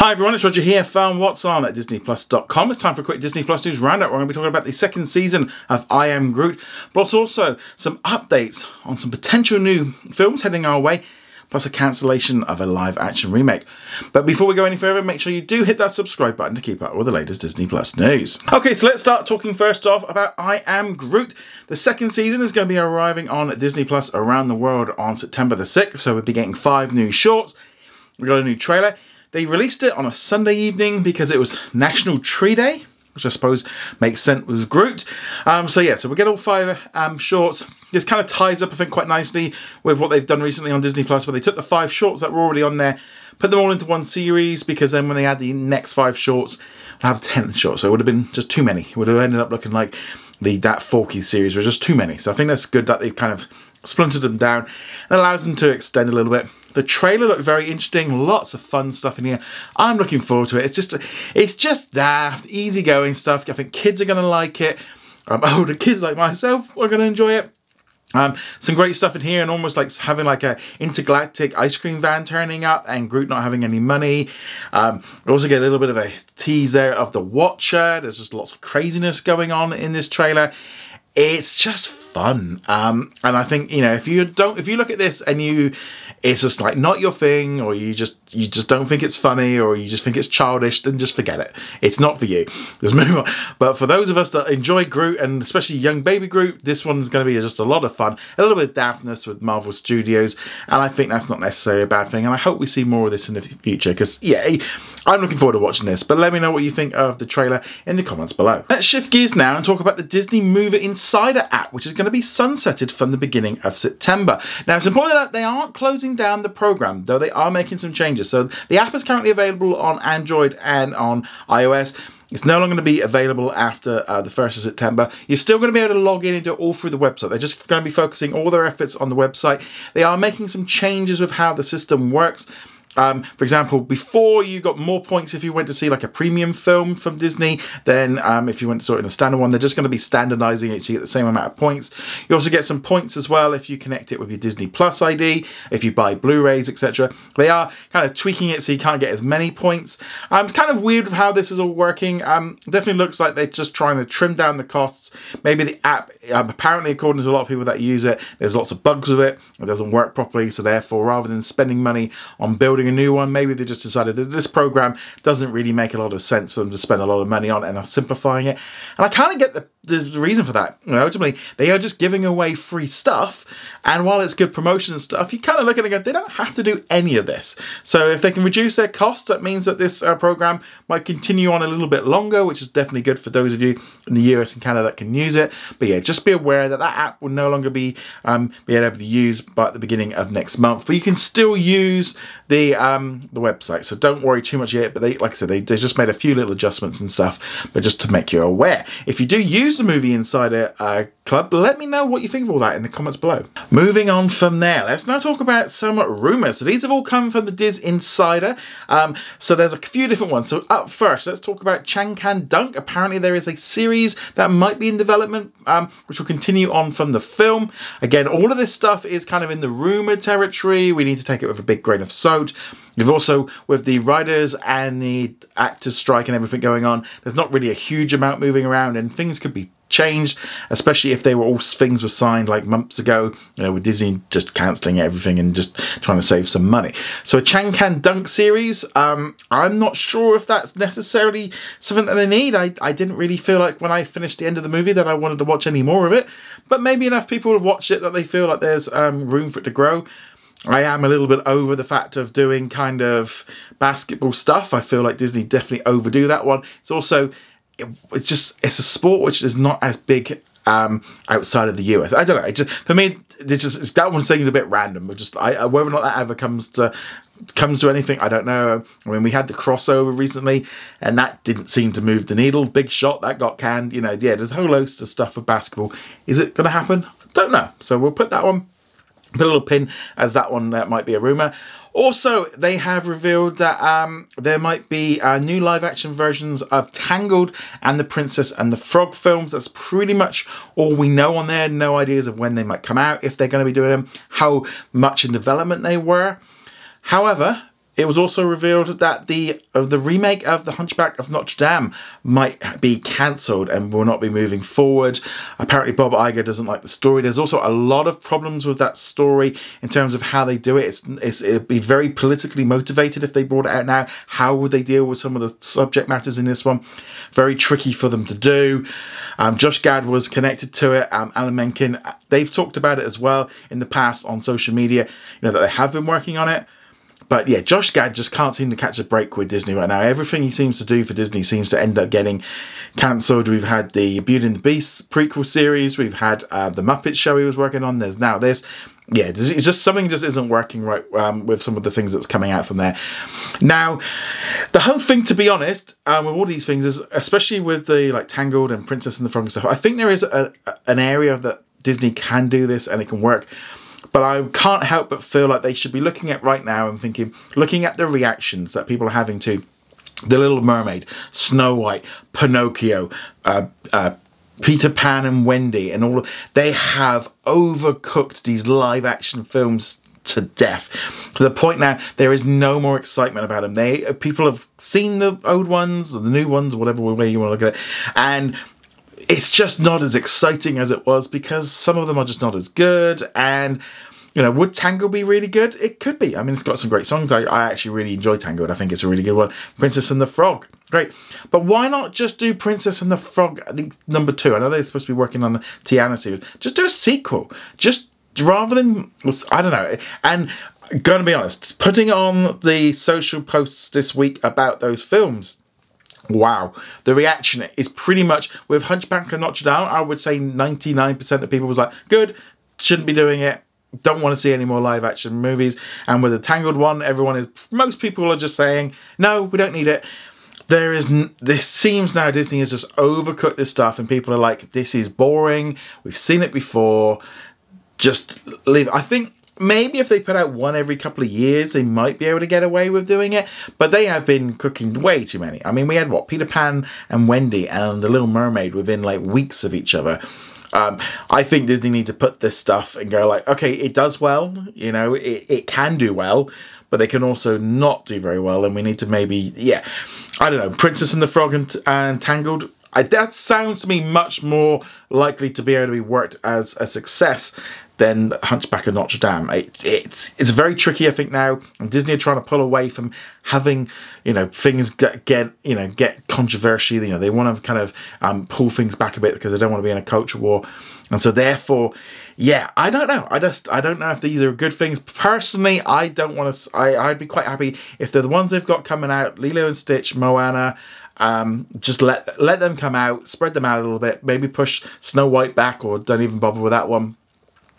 Hi everyone, it's Roger here from What's On at DisneyPlus.com. It's time for a quick Disney Plus news roundup. We're going to be talking about the second season of I Am Groot, plus also some updates on some potential new films heading our way, plus a cancellation of a live action remake. But before we go any further, make sure you do hit that subscribe button to keep up with the latest Disney Plus news. Okay, so let's start talking first off about I Am Groot. The second season is going to be arriving on Disney Plus around the world on September the 6th, so we'll be getting five new shorts. We got a new trailer. They released it on a Sunday evening because it was National Tree Day, which I suppose makes sense with Groot. Um, so yeah, so we get all five um, shorts. This kind of ties up, I think, quite nicely with what they've done recently on Disney Plus, where they took the five shorts that were already on there, put them all into one series, because then when they add the next five shorts, we'll have ten shorts. So it would have been just too many. It would have ended up looking like the that Forky series was just too many. So I think that's good that they've kind of splintered them down and allows them to extend a little bit. The trailer looked very interesting. Lots of fun stuff in here. I'm looking forward to it. It's just, it's just daft, easygoing stuff. I think kids are going to like it. Um, older kids like myself are going to enjoy it. Um, some great stuff in here, and almost like having like a intergalactic ice cream van turning up, and Groot not having any money. Um, we also get a little bit of a teaser of the Watcher. There's just lots of craziness going on in this trailer. It's just fun, um, and I think you know if you don't, if you look at this and you it's just like not your thing or you just you just don't think it's funny or you just think it's childish then just forget it. It's not for you. Just move on. But for those of us that enjoy groot and especially young baby groot this one's going to be just a lot of fun. A little bit of daftness with marvel studios and i think that's not necessarily a bad thing and i hope we see more of this in the future because yeah i'm looking forward to watching this but let me know what you think of the trailer in the comments below let's shift gears now and talk about the disney movie insider app which is going to be sunsetted from the beginning of september now it's important that they aren't closing down the program, though they are making some changes. So the app is currently available on Android and on iOS. It's no longer going to be available after uh, the 1st of September. You're still going to be able to log in and do it all through the website. They're just going to be focusing all their efforts on the website. They are making some changes with how the system works. Um, for example, before you got more points if you went to see like a premium film from Disney then um, if you went to sort of a standard one. They're just going to be standardizing it you get the same amount of points. You also get some points as well if you connect it with your Disney Plus ID, if you buy Blu-rays, etc. They are kind of tweaking it so you can't get as many points. Um, it's kind of weird with how this is all working. Um, definitely looks like they're just trying to trim down the costs. Maybe the app, um, apparently according to a lot of people that use it, there's lots of bugs with it. It doesn't work properly. So therefore, rather than spending money on building a new one. Maybe they just decided that this program doesn't really make a lot of sense for them to spend a lot of money on and are simplifying it. And I kind of get the, the reason for that. You know, ultimately, they are just giving away free stuff. And while it's good promotion and stuff, you kind of look at it and go, they don't have to do any of this. So if they can reduce their cost, that means that this uh, program might continue on a little bit longer, which is definitely good for those of you in the US and Canada that can use it. But yeah, just be aware that that app will no longer be um, be able to use by the beginning of next month. But you can still use the um, the website. So don't worry too much yet. But they, like I said, they, they just made a few little adjustments and stuff. But just to make you aware, if you do use the Movie Insider uh, Club, let me know what you think of all that in the comments below. Moving on from there, let's now talk about some rumors. So these have all come from the Diz Insider. Um, so there's a few different ones. So up first, let's talk about Chang Can Dunk. Apparently there is a series that might be in development, um, which will continue on from the film. Again, all of this stuff is kind of in the rumor territory. We need to take it with a big grain of salt. You've also, with the writers and the actors strike and everything going on, there's not really a huge amount moving around and things could be changed, especially if they were all things were signed like months ago, you know, with Disney just cancelling everything and just trying to save some money. So a Chang Can Dunk series, um, I'm not sure if that's necessarily something that they need. I, I didn't really feel like when I finished the end of the movie that I wanted to watch any more of it, but maybe enough people have watched it that they feel like there's um, room for it to grow. I am a little bit over the fact of doing kind of basketball stuff. I feel like Disney definitely overdo that one. It's also it's just it's a sport which is not as big um, outside of the US. I don't know. It just for me, it's just that one seems a bit random. But just I, whether or not that ever comes to comes to anything, I don't know. I mean, we had the crossover recently, and that didn't seem to move the needle. Big shot that got canned. You know, yeah. There's a whole host of stuff for basketball. Is it going to happen? Don't know. So we'll put that one put a little pin as that one that might be a rumor. Also, they have revealed that um, there might be uh, new live action versions of Tangled and The Princess and the Frog films. That's pretty much all we know on there. No ideas of when they might come out, if they're going to be doing them, how much in development they were. However, it was also revealed that the uh, the remake of The Hunchback of Notre Dame might be cancelled and will not be moving forward. Apparently, Bob Iger doesn't like the story. There's also a lot of problems with that story in terms of how they do it. It's, it's it'd be very politically motivated if they brought it out now. How would they deal with some of the subject matters in this one? Very tricky for them to do. Um, Josh Gad was connected to it. Um, Alan Menken, they've talked about it as well in the past on social media. You know that they have been working on it. But yeah, Josh Gad just can't seem to catch a break with Disney right now. Everything he seems to do for Disney seems to end up getting cancelled. We've had the Beauty and the Beast prequel series. We've had uh, the Muppet show he was working on. There's now this. Yeah, it's just something just isn't working right um, with some of the things that's coming out from there. Now, the whole thing, to be honest, um, with all these things is, especially with the like Tangled and Princess and the Frog stuff. I think there is a, an area that Disney can do this and it can work but I can't help but feel like they should be looking at right now and thinking, looking at the reactions that people are having to The Little Mermaid, Snow White, Pinocchio, uh, uh, Peter Pan and Wendy, and all. They have overcooked these live action films to death to the point now there is no more excitement about them. They people have seen the old ones, or the new ones, whatever way you want to look at it, and it's just not as exciting as it was because some of them are just not as good. And you know, would Tangled be really good? It could be. I mean, it's got some great songs. I, I actually really enjoy Tangled. I think it's a really good one. Princess and the Frog, great. But why not just do Princess and the Frog? I think number two. I know they're supposed to be working on the Tiana series. Just do a sequel. Just rather than I don't know. And gonna be honest, putting on the social posts this week about those films Wow, the reaction is pretty much with Hunchback of Notre Dame. I would say 99% of people was like, good, shouldn't be doing it, don't want to see any more live action movies. And with the Tangled one, everyone is, most people are just saying, no, we don't need it. There is, this seems now Disney has just overcooked this stuff, and people are like, this is boring, we've seen it before, just leave. I think maybe if they put out one every couple of years, they might be able to get away with doing it. But they have been cooking way too many. I mean, we had what Peter Pan and Wendy and the Little Mermaid within like weeks of each other. Um, I think Disney need to put this stuff and go like, okay, it does well, you know, it, it can do well, but they can also not do very well, and we need to maybe, yeah, I don't know, Princess and the Frog and, and Tangled. I, that sounds to me much more likely to be able to be worked as a success than Hunchback of Notre Dame. It, it's it's very tricky, I think now, and Disney are trying to pull away from having you know things get, get you know get controversial. You know they want to kind of um, pull things back a bit because they don't want to be in a culture war, and so therefore. Yeah, I don't know. I just I don't know if these are good things. Personally, I don't want to. I I'd be quite happy if they're the ones they've got coming out: Lilo and Stitch, Moana, um, just let let them come out, spread them out a little bit, maybe push Snow White back, or don't even bother with that one.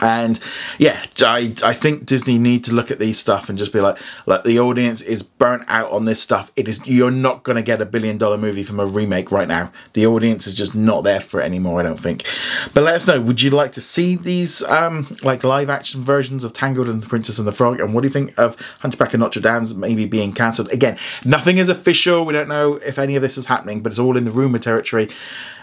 And yeah, I, I think Disney need to look at these stuff and just be like, look, the audience is burnt out on this stuff. It is you're not going to get a billion dollar movie from a remake right now. The audience is just not there for it anymore. I don't think. But let us know. Would you like to see these um, like live action versions of Tangled and the Princess and the Frog? And what do you think of Hunchback of Notre Dame's maybe being cancelled? Again, nothing is official. We don't know if any of this is happening, but it's all in the rumor territory.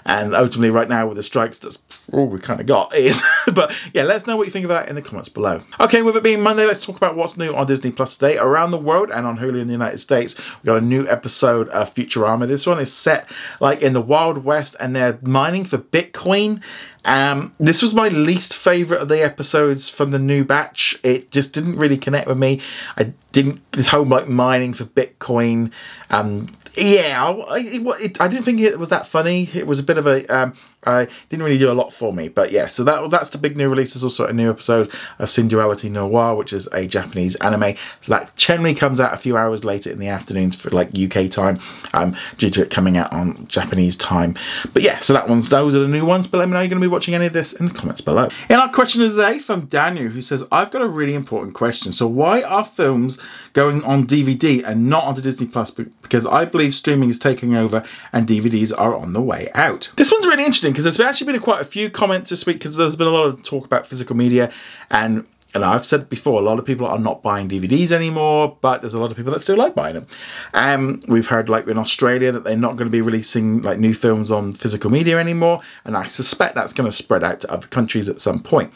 And ultimately, right now with the strikes, that's all we kind of got is. but yeah, let us know what you think of that in the comments below. Okay, with it being Monday, let's talk about what's new on Disney Plus today around the world and on Hulu in the United States. We got a new episode of Futurama. This one is set like in the Wild West, and they're mining for Bitcoin. Um, this was my least favorite of the episodes from the new batch. It just didn't really connect with me. I didn't this whole like mining for Bitcoin. Um, yeah, I, it, I didn't think it was that funny. It was a bit of a um, I didn't really do a lot for me, but yeah. So that that's the big new release. There's also a new episode of Synduality Noir, which is a Japanese anime. So that generally comes out a few hours later in the afternoons for like UK time, um, due to it coming out on Japanese time. But yeah, so that one's those are the new ones. But let me know you're going to be watching any of this in the comments below. In our question of the day from Daniel, who says, "I've got a really important question. So why are films going on DVD and not onto Disney Plus? Because I believe streaming is taking over and DVDs are on the way out." This one's really interesting because there's actually been quite a few comments this week because there's been a lot of talk about physical media and and I've said before, a lot of people are not buying DVDs anymore, but there's a lot of people that still like buying them. Um, we've heard, like in Australia, that they're not going to be releasing like new films on physical media anymore, and I suspect that's going to spread out to other countries at some point.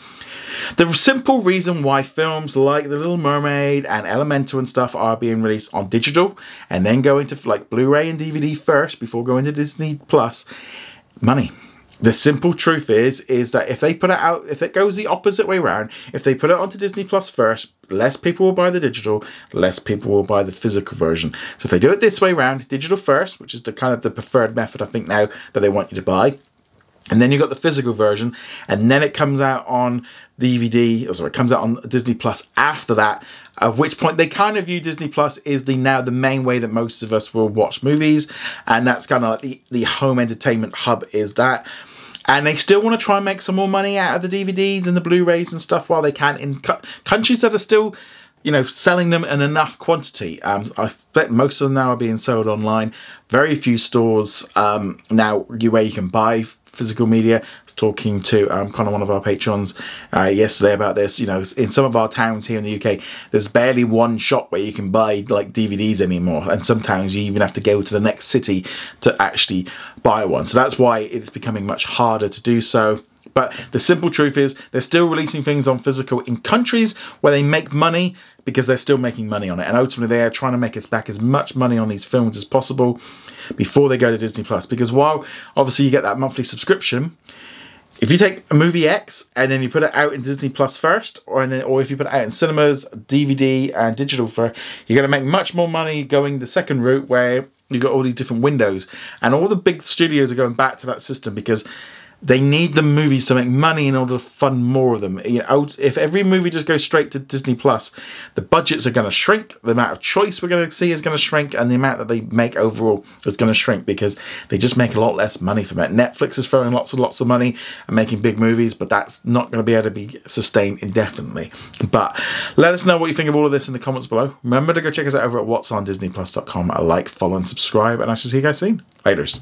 The simple reason why films like The Little Mermaid and Elemental and stuff are being released on digital and then go into like Blu-ray and DVD first before going to Disney Plus, money the simple truth is is that if they put it out if it goes the opposite way around if they put it onto disney plus first less people will buy the digital less people will buy the physical version. So if they do it this way around digital first which is the kind of the preferred method i think now that they want you to buy and then you got the physical version and then it comes out on dvd or sorry it comes out on disney plus after that at which point they kind of view Disney Plus is the now the main way that most of us will watch movies, and that's kind of like the, the home entertainment hub is that and they still want to try and make some more money out of the DVDs and the Blu-rays and stuff while they can in cu- countries that are still, you know, selling them in enough quantity. Um, I bet most of them now are being sold online. Very few stores um, now where you can buy physical media talking to um, Connor, one of our patrons, uh, yesterday about this. You know, in some of our towns here in the UK, there's barely one shop where you can buy like DVDs anymore, and sometimes you even have to go to the next city to actually buy one. So that's why it's becoming much harder to do so. But the simple truth is, they're still releasing things on physical in countries where they make money because they're still making money on it. And ultimately, they are trying to make us back as much money on these films as possible before they go to Disney Plus. Because while obviously you get that monthly subscription, if you take a movie X and then you put it out in Disney Plus first, or then, or if you put it out in cinemas, DVD, and digital for, you're going to make much more money going the second route where you've got all these different windows, and all the big studios are going back to that system because they need the movies to make money in order to fund more of them. You know, if every movie just goes straight to Disney Plus, the budgets are going to shrink. The amount of choice we're going to see is going to shrink, and the amount that they make overall is going to shrink because they just make a lot less money from it. Netflix is throwing lots and lots of money and making big movies, but that's not going to be able to be sustained indefinitely. But let us know what you think of all of this in the comments below. Remember to go check us out over at what's on DisneyPlus.com. Like, follow, and subscribe, and I shall see you guys soon. Laters.